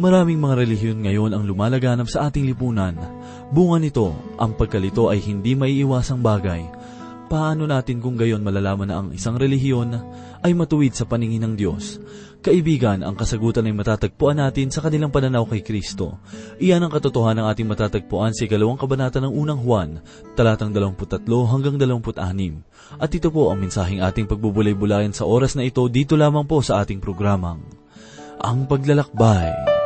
Maraming mga relihiyon ngayon ang lumalaganap sa ating lipunan. Bunga nito, ang pagkalito ay hindi maiiwasang bagay. Paano natin kung gayon malalaman na ang isang relihiyon ay matuwid sa paningin ng Diyos? Kaibigan, ang kasagutan ay matatagpuan natin sa kanilang pananaw kay Kristo. Iyan ang katotohanan ng ating matatagpuan sa ikalawang kabanata ng unang Juan, talatang 23 hanggang 26. At ito po ang mensaheng ating pagbubulay-bulayan sa oras na ito dito lamang po sa ating programang, Ang Paglalakbay.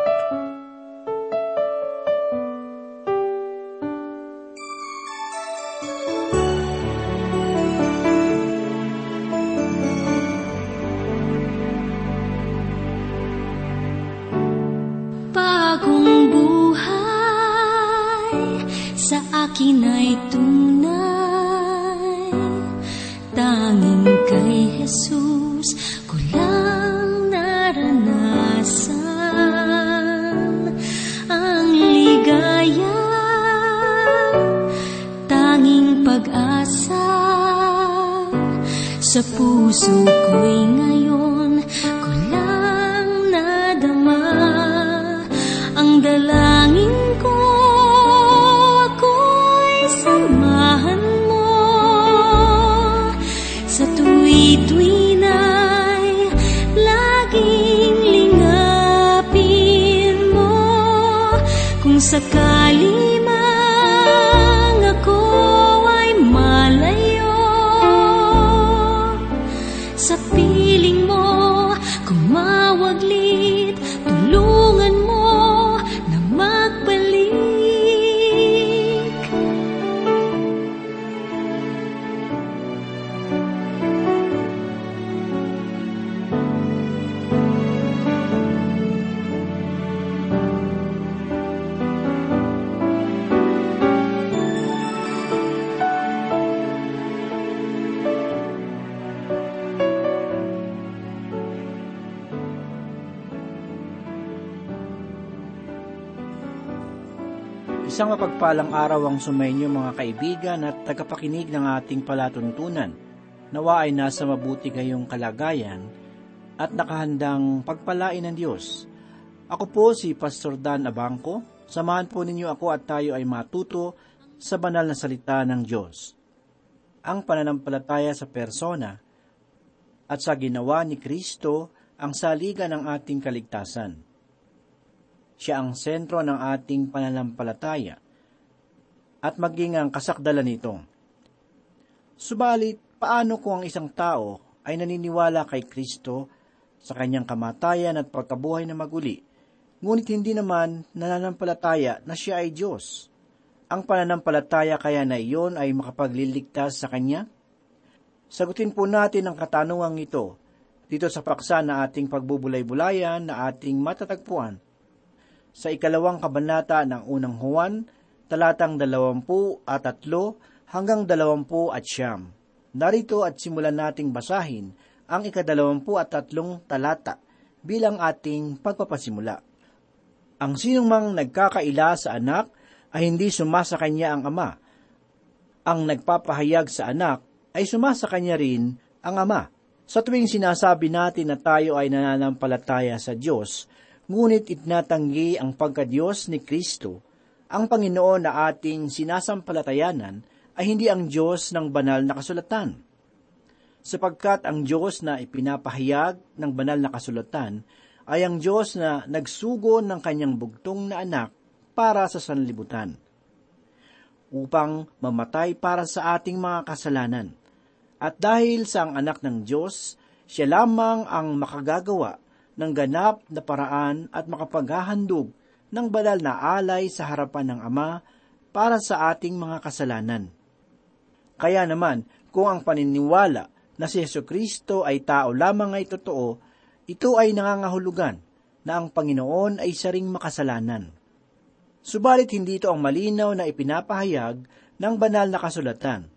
Tunay. Tanging kay Jesus ko lang naranasan Ang ligaya. Tanging pag-asa Sa puso ko'y ngayon Isang mapagpalang araw ang sumainyo mga kaibigan at tagapakinig ng ating palatuntunan. Nawa ay nasa mabuti kayong kalagayan at nakahandang pagpalain ng Diyos. Ako po si Pastor Dan Abangco. Samahan po ninyo ako at tayo ay matuto sa banal na salita ng Diyos. Ang pananampalataya sa persona at sa ginawa ni Kristo ang saliga ng ating kaligtasan. Siya ang sentro ng ating pananampalataya at maging ang kasakdalan nito. Subalit, paano kung ang isang tao ay naniniwala kay Kristo sa kanyang kamatayan at pagkabuhay na maguli, ngunit hindi naman nananampalataya na siya ay Diyos? Ang pananampalataya kaya na iyon ay makapagliligtas sa Kanya? Sagutin po natin ang katanungang ito dito sa paksa na ating pagbubulay-bulayan na ating matatagpuan sa ikalawang kabanata ng unang Juan, talatang dalawampu at tatlo hanggang dalawampu at siyam. Narito at simulan nating basahin ang ikadalawampu at tatlong talata bilang ating pagpapasimula. Ang sinumang nagkakaila sa anak ay hindi sumasa kanya ang ama. Ang nagpapahayag sa anak ay sumasa kanya rin ang ama. Sa tuwing sinasabi natin na tayo ay nananampalataya sa Diyos, ngunit itnatanggi ang pagkadiyos ni Kristo, ang Panginoon na ating sinasampalatayanan ay hindi ang Diyos ng banal na kasulatan. Sapagkat ang Diyos na ipinapahayag ng banal na kasulatan ay ang Diyos na nagsugo ng kanyang bugtong na anak para sa sanlibutan, upang mamatay para sa ating mga kasalanan. At dahil sa ang anak ng Diyos, siya lamang ang makagagawa ng ganap na paraan at makapaghahandog ng banal na alay sa harapan ng Ama para sa ating mga kasalanan. Kaya naman, kung ang paniniwala na si Yesu Kristo ay tao lamang ay totoo, ito ay nangangahulugan na ang Panginoon ay saring makasalanan. Subalit hindi ito ang malinaw na ipinapahayag ng banal na kasulatan,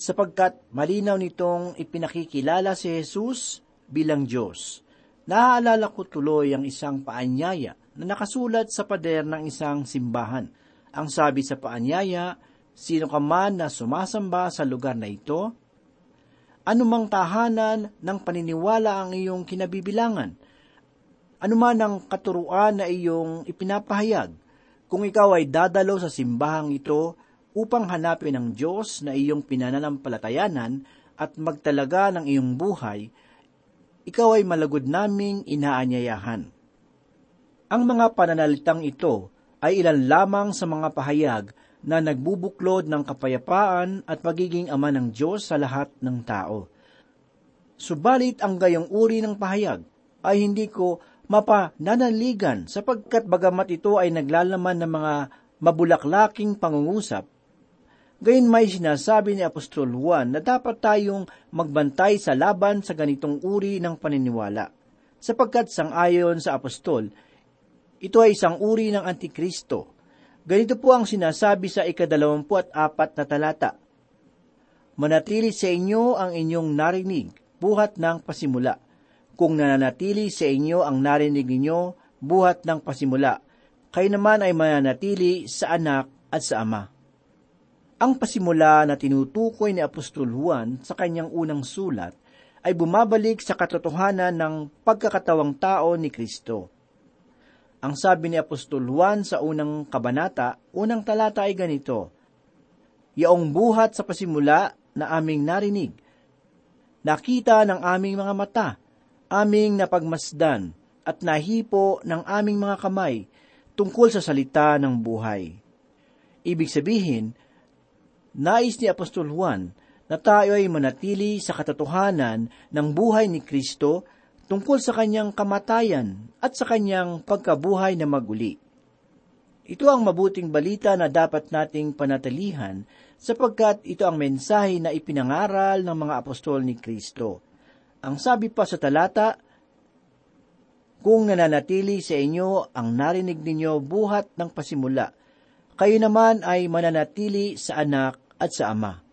sapagkat malinaw nitong ipinakikilala si Jesus bilang Diyos Naaalala ko tuloy ang isang paanyaya na nakasulat sa pader ng isang simbahan. Ang sabi sa paanyaya, sino ka man na sumasamba sa lugar na ito, anumang tahanan ng paniniwala ang iyong kinabibilangan, anuman ang katuruan na iyong ipinapahayag, kung ikaw ay dadalo sa simbahang ito upang hanapin ang Diyos na iyong pinananampalatayanan at magtalaga ng iyong buhay, ikaw ay malagod naming inaanyayahan. Ang mga pananalitang ito ay ilan lamang sa mga pahayag na nagbubuklod ng kapayapaan at pagiging ama ng Diyos sa lahat ng tao. Subalit ang gayong uri ng pahayag ay hindi ko mapananaligan sapagkat bagamat ito ay naglalaman ng mga mabulaklaking pangungusap, gayon may sinasabi ni Apostol Juan na dapat tayong magbantay sa laban sa ganitong uri ng paniniwala. Sapagkat sangayon sa Apostol, ito ay isang uri ng Antikristo. Ganito po ang sinasabi sa ikadalawampu at apat na talata. Manatili sa inyo ang inyong narinig, buhat ng pasimula. Kung nananatili sa inyo ang narinig ninyo, buhat ng pasimula, kayo naman ay mananatili sa anak at sa ama. Ang pasimula na tinutukoy ni Apostol Juan sa kanyang unang sulat ay bumabalik sa katotohanan ng pagkakatawang tao ni Kristo. Ang sabi ni Apostol Juan sa unang kabanata, unang talata ay ganito, Yaong buhat sa pasimula na aming narinig, nakita ng aming mga mata, aming napagmasdan, at nahipo ng aming mga kamay tungkol sa salita ng buhay. Ibig sabihin, nais ni Apostol Juan na tayo ay manatili sa katotohanan ng buhay ni Kristo tungkol sa kanyang kamatayan at sa kanyang pagkabuhay na maguli. Ito ang mabuting balita na dapat nating panatilihan sapagkat ito ang mensahe na ipinangaral ng mga apostol ni Kristo. Ang sabi pa sa talata, Kung nananatili sa inyo ang narinig ninyo buhat ng pasimula, kayo naman ay mananatili sa anak at sa ama.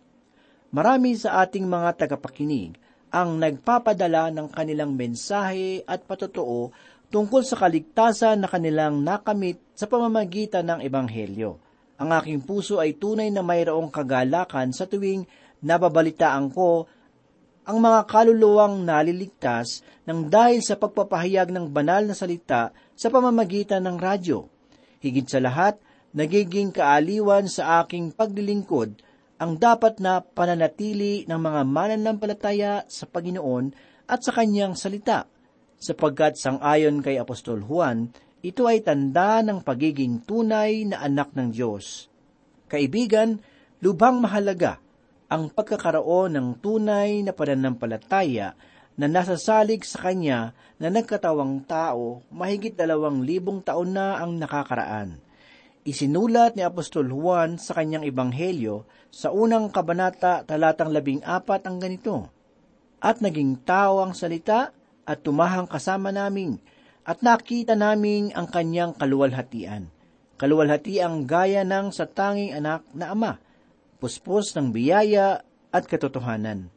Marami sa ating mga tagapakinig ang nagpapadala ng kanilang mensahe at patotoo tungkol sa kaligtasan na kanilang nakamit sa pamamagitan ng Ebanghelyo. Ang aking puso ay tunay na mayroong kagalakan sa tuwing nababalitaan ko ang mga kaluluwang naliligtas ng dahil sa pagpapahayag ng banal na salita sa pamamagitan ng radyo. Higit sa lahat, nagiging kaaliwan sa aking paglilingkod ang dapat na pananatili ng mga mananampalataya sa Panginoon at sa kanyang salita, sapagkat sangayon kay Apostol Juan, ito ay tanda ng pagiging tunay na anak ng Diyos. Kaibigan, lubhang mahalaga ang pagkakaroon ng tunay na pananampalataya na nasasalig sa Kanya na nagkatawang tao mahigit dalawang libong taon na ang nakakaraan. Isinulat ni Apostol Juan sa kanyang ebanghelyo sa unang kabanata talatang labing apat ang ganito, At naging tao ang salita at tumahang kasama namin, at nakita namin ang kanyang kaluwalhatian. Kaluwalhati ang gaya ng sa tanging anak na ama, puspos ng biyaya at katotohanan.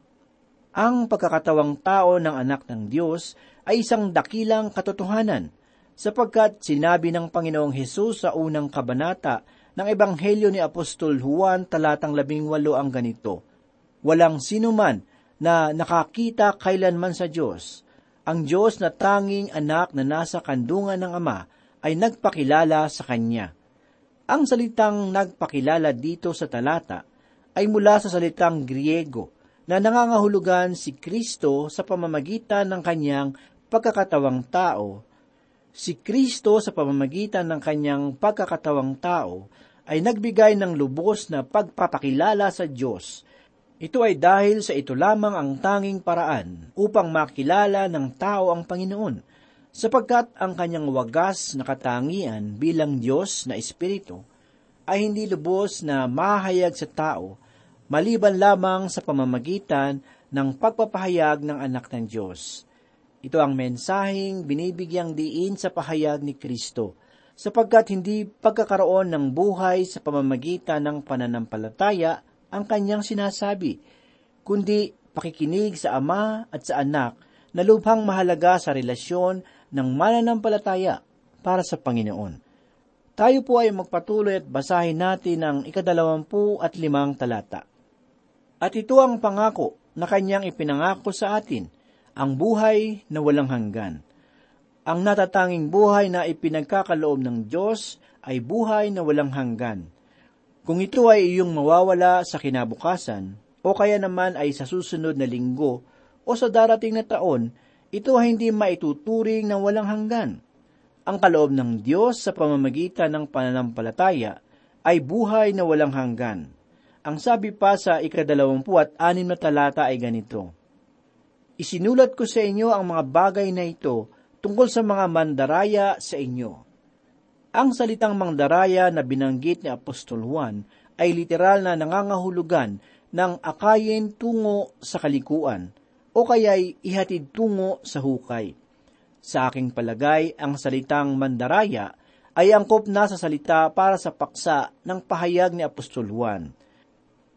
Ang pagkakatawang tao ng anak ng Diyos ay isang dakilang katotohanan, sapagkat sinabi ng Panginoong Hesus sa unang kabanata ng Ebanghelyo ni Apostol Juan talatang labing walo ang ganito, Walang sinuman na nakakita kailanman sa Diyos. Ang Diyos na tanging anak na nasa kandungan ng Ama ay nagpakilala sa Kanya. Ang salitang nagpakilala dito sa talata ay mula sa salitang Griego na nangangahulugan si Kristo sa pamamagitan ng kanyang pagkakatawang tao si Kristo sa pamamagitan ng kanyang pagkakatawang tao ay nagbigay ng lubos na pagpapakilala sa Diyos. Ito ay dahil sa ito lamang ang tanging paraan upang makilala ng tao ang Panginoon, sapagkat ang kanyang wagas na katangian bilang Diyos na Espiritu ay hindi lubos na mahayag sa tao, maliban lamang sa pamamagitan ng pagpapahayag ng anak ng Diyos. Ito ang mensaheng binibigyang diin sa pahayag ni Kristo, sapagkat hindi pagkakaroon ng buhay sa pamamagitan ng pananampalataya ang kanyang sinasabi, kundi pakikinig sa Ama at sa Anak na lubhang mahalaga sa relasyon ng mananampalataya para sa Panginoon. Tayo po ay magpatuloy at basahin natin ang ikadalawampu at limang talata. At ito ang pangako na kanyang ipinangako sa atin – ang buhay na walang hanggan. Ang natatanging buhay na ipinagkakaloob ng Diyos ay buhay na walang hanggan. Kung ito ay iyong mawawala sa kinabukasan, o kaya naman ay sa susunod na linggo, o sa darating na taon, ito ay hindi maituturing ng walang hanggan. Ang kaloob ng Diyos sa pamamagitan ng pananampalataya ay buhay na walang hanggan. Ang sabi pa sa ikadalawampu at anim na talata ay ganito, Isinulat ko sa inyo ang mga bagay na ito tungkol sa mga mandaraya sa inyo. Ang salitang mandaraya na binanggit ni Apostol Juan ay literal na nangangahulugan ng akayin tungo sa kalikuan o kaya'y ihatid tungo sa hukay. Sa aking palagay, ang salitang mandaraya ay angkop na sa salita para sa paksa ng pahayag ni Apostol Juan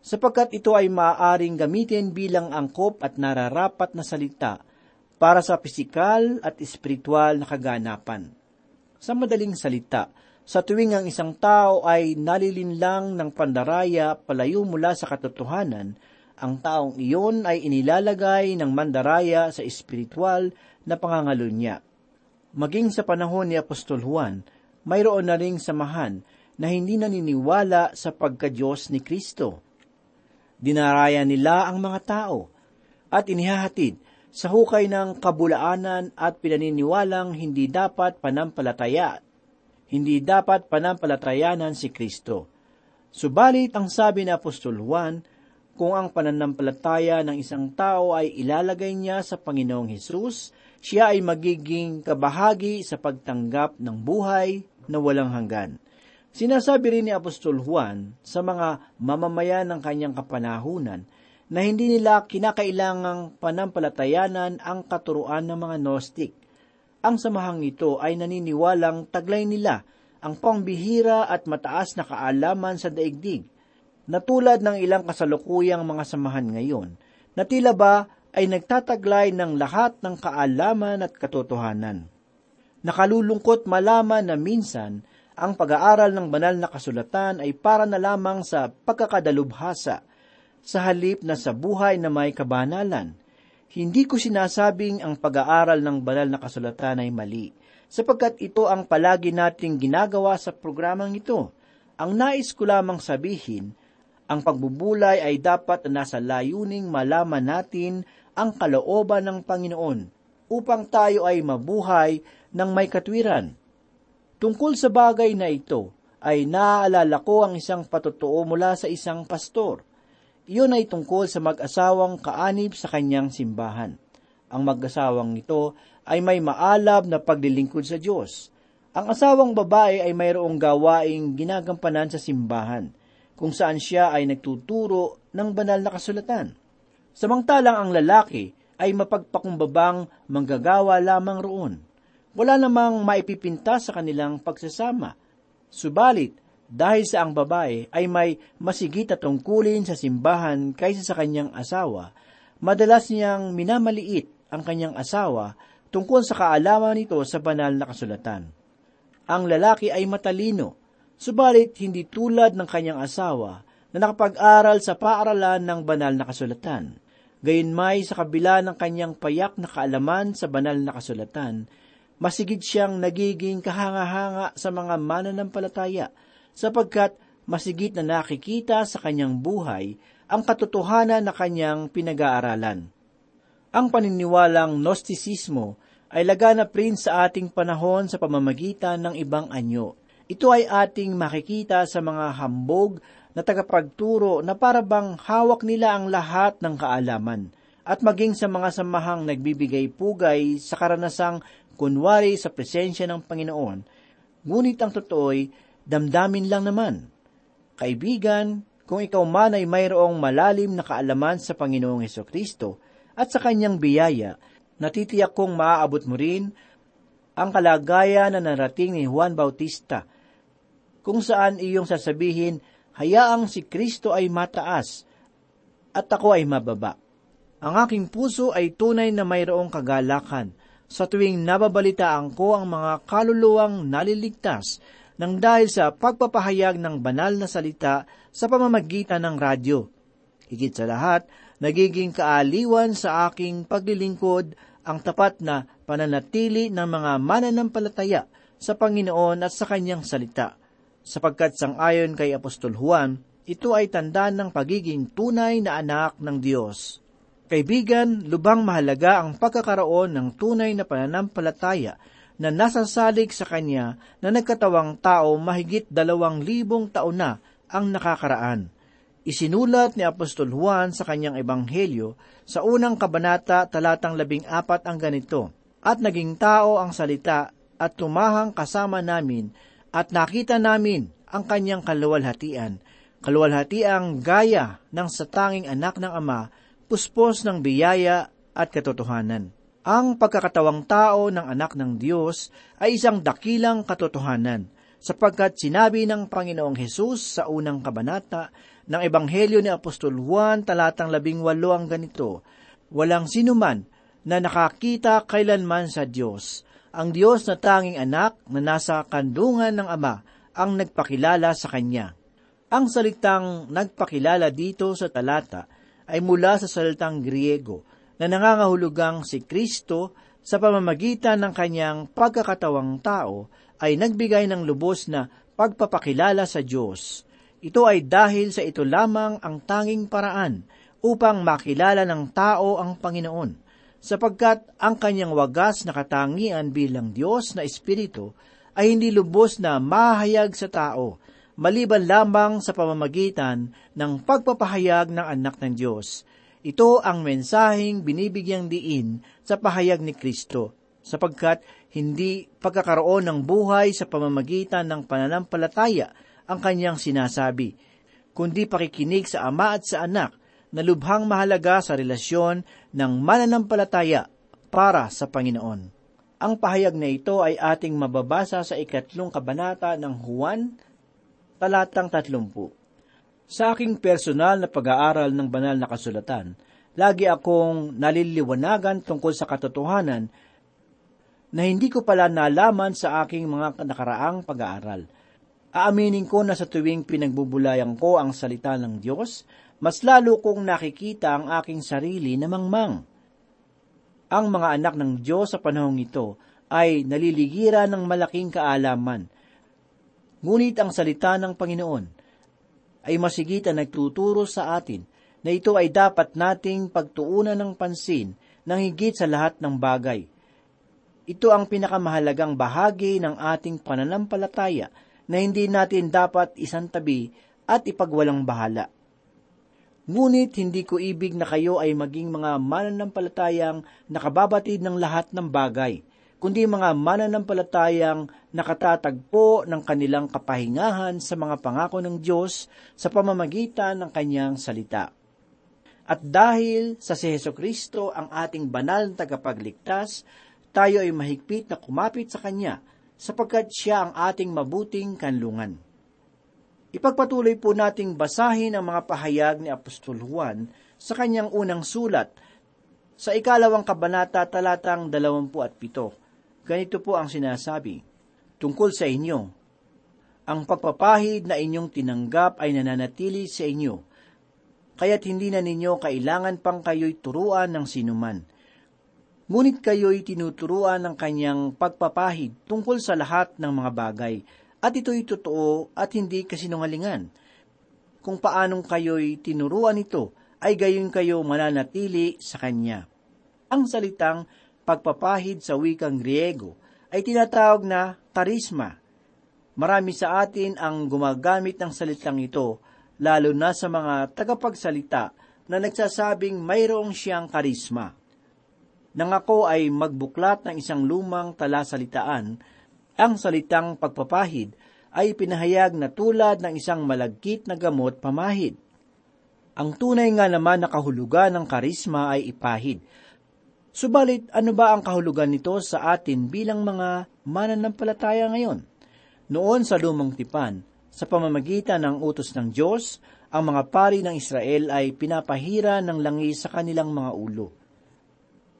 sapagkat ito ay maaaring gamitin bilang angkop at nararapat na salita para sa pisikal at espiritual na kaganapan. Sa madaling salita, sa tuwing ang isang tao ay nalilinlang ng pandaraya palayo mula sa katotohanan, ang taong iyon ay inilalagay ng mandaraya sa espiritual na pangangalo niya. Maging sa panahon ni Apostol Juan, mayroon na ring samahan na hindi naniniwala sa pagka-Diyos ni Kristo dinaraya nila ang mga tao at inihahatid sa hukay ng kabulaanan at pinaniniwalang hindi dapat panampalataya. Hindi dapat panampalatayanan si Kristo. Subalit ang sabi ni Apostol Juan, kung ang pananampalataya ng isang tao ay ilalagay niya sa Panginoong Hesus, siya ay magiging kabahagi sa pagtanggap ng buhay na walang hanggan. Sinasabi rin ni Apostol Juan sa mga mamamayan ng kanyang kapanahunan na hindi nila kinakailangang panampalatayanan ang katuruan ng mga Gnostic. Ang samahang ito ay naniniwalang taglay nila ang pangbihira at mataas na kaalaman sa daigdig, na tulad ng ilang kasalukuyang mga samahan ngayon, na tila ba ay nagtataglay ng lahat ng kaalaman at katotohanan. Nakalulungkot malaman na minsan ang pag-aaral ng banal na kasulatan ay para na lamang sa pagkakadalubhasa, sa halip na sa buhay na may kabanalan. Hindi ko sinasabing ang pag-aaral ng banal na kasulatan ay mali, sapagkat ito ang palagi nating ginagawa sa programang ito. Ang nais ko lamang sabihin, ang pagbubulay ay dapat na nasa layuning malaman natin ang kalooban ng Panginoon upang tayo ay mabuhay ng may katwiran Tungkol sa bagay na ito, ay naaalala ko ang isang patutuo mula sa isang pastor. Iyon ay tungkol sa mag-asawang kaanib sa kanyang simbahan. Ang mag-asawang ito ay may maalab na paglilingkod sa Diyos. Ang asawang babae ay mayroong gawaing ginagampanan sa simbahan, kung saan siya ay nagtuturo ng banal na kasulatan. Samantalang ang lalaki ay mapagpakumbabang manggagawa lamang roon wala namang maipipinta sa kanilang pagsasama. Subalit, dahil sa ang babae ay may masigit na tungkulin sa simbahan kaysa sa kanyang asawa, madalas niyang minamaliit ang kanyang asawa tungkol sa kaalaman nito sa banal na kasulatan. Ang lalaki ay matalino, subalit hindi tulad ng kanyang asawa na nakapag-aral sa paaralan ng banal na kasulatan. Gayunmay sa kabila ng kanyang payak na kaalaman sa banal na kasulatan, masigit siyang nagiging kahanga-hanga sa mga mananampalataya sapagkat masigit na nakikita sa kanyang buhay ang katotohanan na kanyang pinag-aaralan. Ang paniniwalang Gnostisismo ay laganap rin sa ating panahon sa pamamagitan ng ibang anyo. Ito ay ating makikita sa mga hambog na tagapagturo na parabang hawak nila ang lahat ng kaalaman at maging sa mga samahang nagbibigay pugay sa karanasang kunwari sa presensya ng Panginoon, ngunit ang totoo'y damdamin lang naman. Kaibigan, kung ikaw man ay mayroong malalim na kaalaman sa Panginoong Heso Kristo at sa kanyang biyaya, natitiyak kong maaabot mo rin ang kalagayan na narating ni Juan Bautista, kung saan iyong sasabihin, hayaang si Kristo ay mataas at ako ay mababa. Ang aking puso ay tunay na mayroong kagalakan sa tuwing nababalitaan ko ang mga kaluluwang naliligtas nang dahil sa pagpapahayag ng banal na salita sa pamamagitan ng radyo. Higit sa lahat, nagiging kaaliwan sa aking paglilingkod ang tapat na pananatili ng mga mananampalataya sa Panginoon at sa kanyang salita, sapagkat sangayon kay Apostol Juan, ito ay tanda ng pagiging tunay na anak ng Diyos. Kaibigan, lubang mahalaga ang pagkakaroon ng tunay na pananampalataya na nasasalig sa Kanya na nagkatawang tao mahigit dalawang libong taon na ang nakakaraan. Isinulat ni Apostol Juan sa kanyang ebanghelyo sa unang kabanata talatang labing apat ang ganito, At naging tao ang salita at tumahang kasama namin at nakita namin ang kanyang kaluwalhatian, kaluwalhatiang gaya ng satanging anak ng Ama, puspos ng biyaya at katotohanan. Ang pagkakatawang tao ng anak ng Diyos ay isang dakilang katotohanan, sapagkat sinabi ng Panginoong Hesus sa unang kabanata ng Ebanghelyo ni Apostol Juan talatang labing walo ang ganito, Walang sinuman na nakakita kailanman sa Diyos. Ang Diyos na tanging anak na nasa kandungan ng Ama ang nagpakilala sa Kanya. Ang salitang nagpakilala dito sa talata ay mula sa salitang Griego na nangangahulugang si Kristo sa pamamagitan ng kanyang pagkakatawang tao ay nagbigay ng lubos na pagpapakilala sa Diyos. Ito ay dahil sa ito lamang ang tanging paraan upang makilala ng tao ang Panginoon, sapagkat ang kanyang wagas na katangian bilang Diyos na Espiritu ay hindi lubos na mahayag sa tao, maliban lamang sa pamamagitan ng pagpapahayag ng anak ng Diyos. Ito ang mensaheng binibigyang diin sa pahayag ni Kristo, sapagkat hindi pagkakaroon ng buhay sa pamamagitan ng pananampalataya ang kanyang sinasabi, kundi pakikinig sa ama at sa anak na lubhang mahalaga sa relasyon ng mananampalataya para sa Panginoon. Ang pahayag na ito ay ating mababasa sa ikatlong kabanata ng Juan, talatang tatlumpu. Sa aking personal na pag-aaral ng banal na kasulatan, lagi akong naliliwanagan tungkol sa katotohanan na hindi ko pala nalaman sa aking mga nakaraang pag-aaral – Aaminin ko na sa tuwing pinagbubulayan ko ang salita ng Diyos, mas lalo kong nakikita ang aking sarili na mangmang. Ang mga anak ng Diyos sa panahong ito ay naliligira ng malaking kaalaman. Ngunit ang salita ng Panginoon ay masigit ang nagtuturo sa atin na ito ay dapat nating pagtuunan ng pansin ng higit sa lahat ng bagay. Ito ang pinakamahalagang bahagi ng ating pananampalataya na hindi natin dapat isantabi at ipagwalang bahala. Ngunit hindi ko ibig na kayo ay maging mga mananampalatayang nakababatid ng lahat ng bagay, kundi mga mananampalatayang nakatatagpo ng kanilang kapahingahan sa mga pangako ng Diyos sa pamamagitan ng kanyang salita. At dahil sa si Heso Kristo ang ating banal na tagapagligtas, tayo ay mahigpit na kumapit sa Kanya sapagkat siya ang ating mabuting kanlungan. Ipagpatuloy po nating basahin ang mga pahayag ni Apostol Juan sa kanyang unang sulat sa ikalawang kabanata talatang 27. Ganito po ang sinasabi, Tungkol sa inyo, ang pagpapahid na inyong tinanggap ay nananatili sa inyo, kaya't hindi na ninyo kailangan pang kayo'y turuan ng sinuman Ngunit kayo'y tinuturuan ng kanyang pagpapahid tungkol sa lahat ng mga bagay, at ito'y totoo at hindi kasinungalingan. Kung paanong kayo'y tinuruan ito, ay gayon kayo mananatili sa kanya. Ang salitang pagpapahid sa wikang Griego ay tinatawag na tarisma. Marami sa atin ang gumagamit ng salitang ito, lalo na sa mga tagapagsalita na nagsasabing mayroong siyang karisma nang ay magbuklat ng isang lumang talasalitaan, ang salitang pagpapahid ay pinahayag na tulad ng isang malagkit na gamot pamahid. Ang tunay nga naman na kahulugan ng karisma ay ipahid. Subalit, ano ba ang kahulugan nito sa atin bilang mga mananampalataya ngayon? Noon sa lumang tipan, sa pamamagitan ng utos ng Diyos, ang mga pari ng Israel ay pinapahira ng langis sa kanilang mga ulo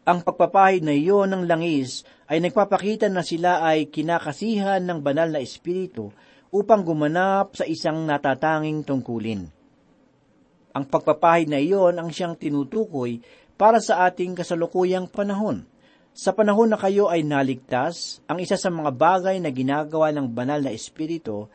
ang pagpapahid na iyon ng langis ay nagpapakita na sila ay kinakasihan ng banal na espiritu upang gumanap sa isang natatanging tungkulin. Ang pagpapahid na iyon ang siyang tinutukoy para sa ating kasalukuyang panahon. Sa panahon na kayo ay naligtas, ang isa sa mga bagay na ginagawa ng banal na espiritu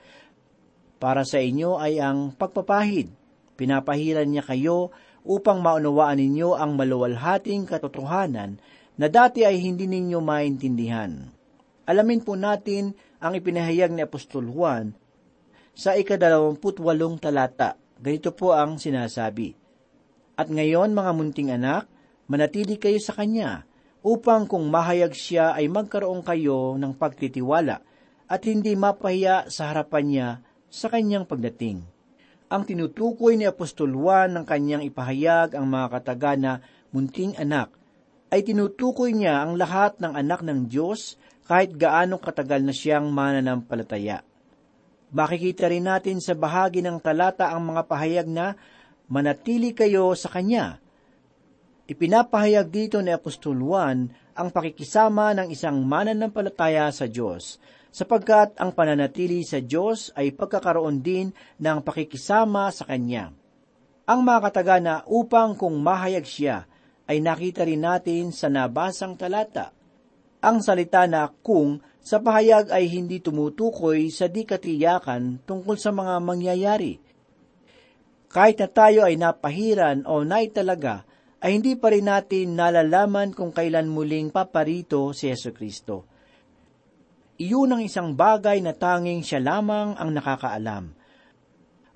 para sa inyo ay ang pagpapahid. Pinapahiran niya kayo upang maunawaan ninyo ang maluwalhating katotohanan na dati ay hindi ninyo maintindihan. Alamin po natin ang ipinahayag ni Apostol Juan sa ikadalawamput-walong talata. Ganito po ang sinasabi. At ngayon, mga munting anak, manatili kayo sa Kanya, upang kung mahayag siya ay magkaroon kayo ng pagtitiwala at hindi mapahiya sa harapan niya sa kanyang pagdating. Ang tinutukoy ni Apostol Juan ng kanyang ipahayag ang mga katagana munting anak ay tinutukoy niya ang lahat ng anak ng Diyos kahit gaano katagal na siyang mananampalataya. Makikita rin natin sa bahagi ng talata ang mga pahayag na manatili kayo sa Kanya Ipinapahayag dito ni Apostol Juan ang pakikisama ng isang mananampalataya sa Diyos, sapagkat ang pananatili sa Diyos ay pagkakaroon din ng pakikisama sa Kanya. Ang mga katagana upang kung mahayag siya ay nakita rin natin sa nabasang talata. Ang salita na kung sa pahayag ay hindi tumutukoy sa di katiyakan tungkol sa mga mangyayari. Kahit na tayo ay napahiran o naitalaga ay hindi pa rin natin nalalaman kung kailan muling paparito si Yeso Kristo. Iyon ang isang bagay na tanging siya lamang ang nakakaalam.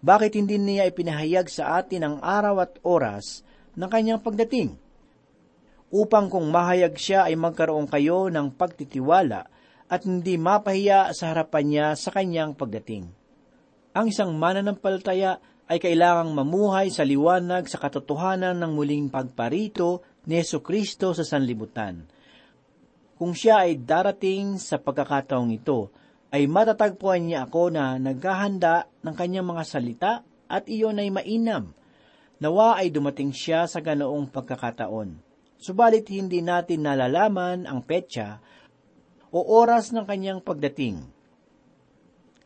Bakit hindi niya ipinahayag sa atin ang araw at oras ng kanyang pagdating? Upang kung mahayag siya ay magkaroon kayo ng pagtitiwala at hindi mapahiya sa harapan niya sa kanyang pagdating. Ang isang mananampalataya ay kailangang mamuhay sa liwanag sa katotohanan ng muling pagparito ni Yesu Kristo sa sanlibutan. Kung siya ay darating sa pagkakataong ito, ay matatagpuan niya ako na naghahanda ng kanyang mga salita at iyon ay mainam. Nawa ay dumating siya sa ganoong pagkakataon. Subalit hindi natin nalalaman ang petsa o oras ng kanyang pagdating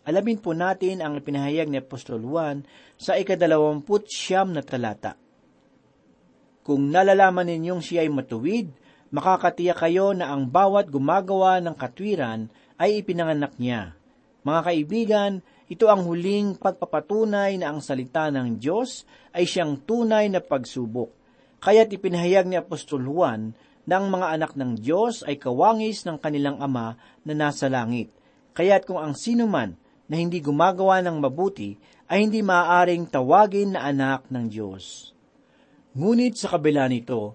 Alamin po natin ang pinahayag ni Apostol Juan sa ikadalawamput siyam na talata. Kung nalalaman ninyong siya ay matuwid, makakatiya kayo na ang bawat gumagawa ng katwiran ay ipinanganak niya. Mga kaibigan, ito ang huling pagpapatunay na ang salita ng Diyos ay siyang tunay na pagsubok. Kaya't ipinahayag ni Apostol Juan na ang mga anak ng Diyos ay kawangis ng kanilang Ama na nasa langit. Kaya't kung ang sino man na hindi gumagawa ng mabuti ay hindi maaaring tawagin na anak ng Diyos. Ngunit sa kabila nito,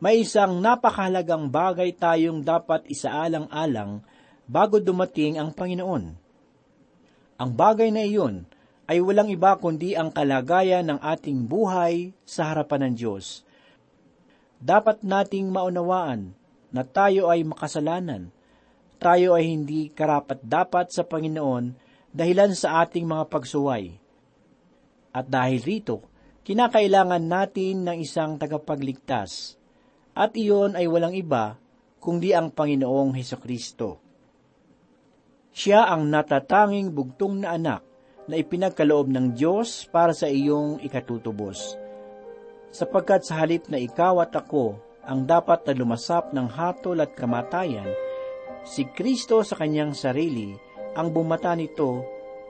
may isang napakahalagang bagay tayong dapat isaalang-alang bago dumating ang Panginoon. Ang bagay na iyon ay walang iba kundi ang kalagayan ng ating buhay sa harapan ng Diyos. Dapat nating maunawaan na tayo ay makasalanan. Tayo ay hindi karapat-dapat sa Panginoon dahilan sa ating mga pagsuway. At dahil rito, kinakailangan natin ng isang tagapagligtas, at iyon ay walang iba kundi ang Panginoong Heso Kristo. Siya ang natatanging bugtong na anak na ipinagkaloob ng Diyos para sa iyong ikatutubos. Sapagkat sa halip na ikaw at ako ang dapat na lumasap ng hatol at kamatayan, si Kristo sa kanyang sarili ang bumata nito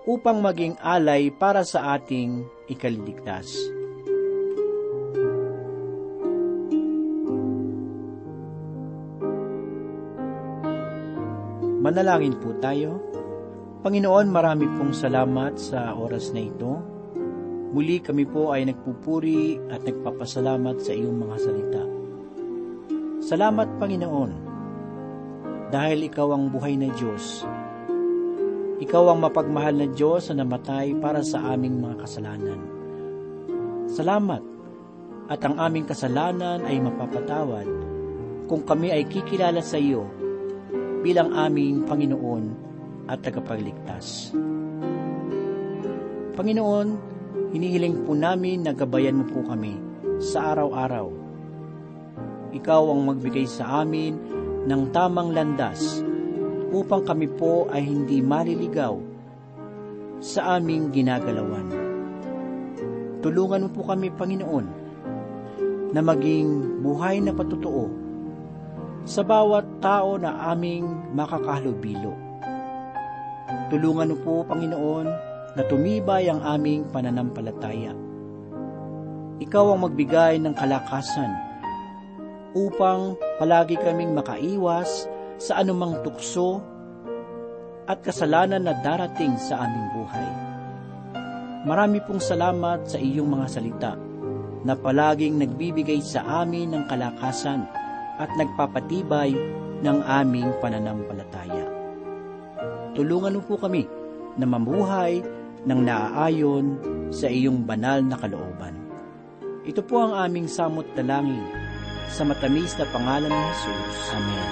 upang maging alay para sa ating ikaliligtas. Manalangin po tayo. Panginoon, marami pong salamat sa oras na ito. Muli kami po ay nagpupuri at nagpapasalamat sa iyong mga salita. Salamat, Panginoon, dahil ikaw ang buhay na Diyos ikaw ang mapagmahal na Diyos na namatay para sa aming mga kasalanan. Salamat at ang aming kasalanan ay mapapatawad kung kami ay kikilala sa iyo bilang aming Panginoon at tagapagligtas. Panginoon, hinihiling po namin na gabayan mo po kami sa araw-araw. Ikaw ang magbigay sa amin ng tamang landas upang kami po ay hindi maliligaw sa aming ginagalawan. Tulungan mo po kami, Panginoon, na maging buhay na patutuo sa bawat tao na aming makakahalubilo. Tulungan mo po, Panginoon, na tumibay ang aming pananampalataya. Ikaw ang magbigay ng kalakasan upang palagi kaming makaiwas sa anumang tukso at kasalanan na darating sa aming buhay. Marami pong salamat sa iyong mga salita na palaging nagbibigay sa amin ng kalakasan at nagpapatibay ng aming pananampalataya. Tulungan mo po kami na mamuhay ng naaayon sa iyong banal na kalooban. Ito po ang aming samot dalangin sa matamis na pangalan ni Jesus. Amen.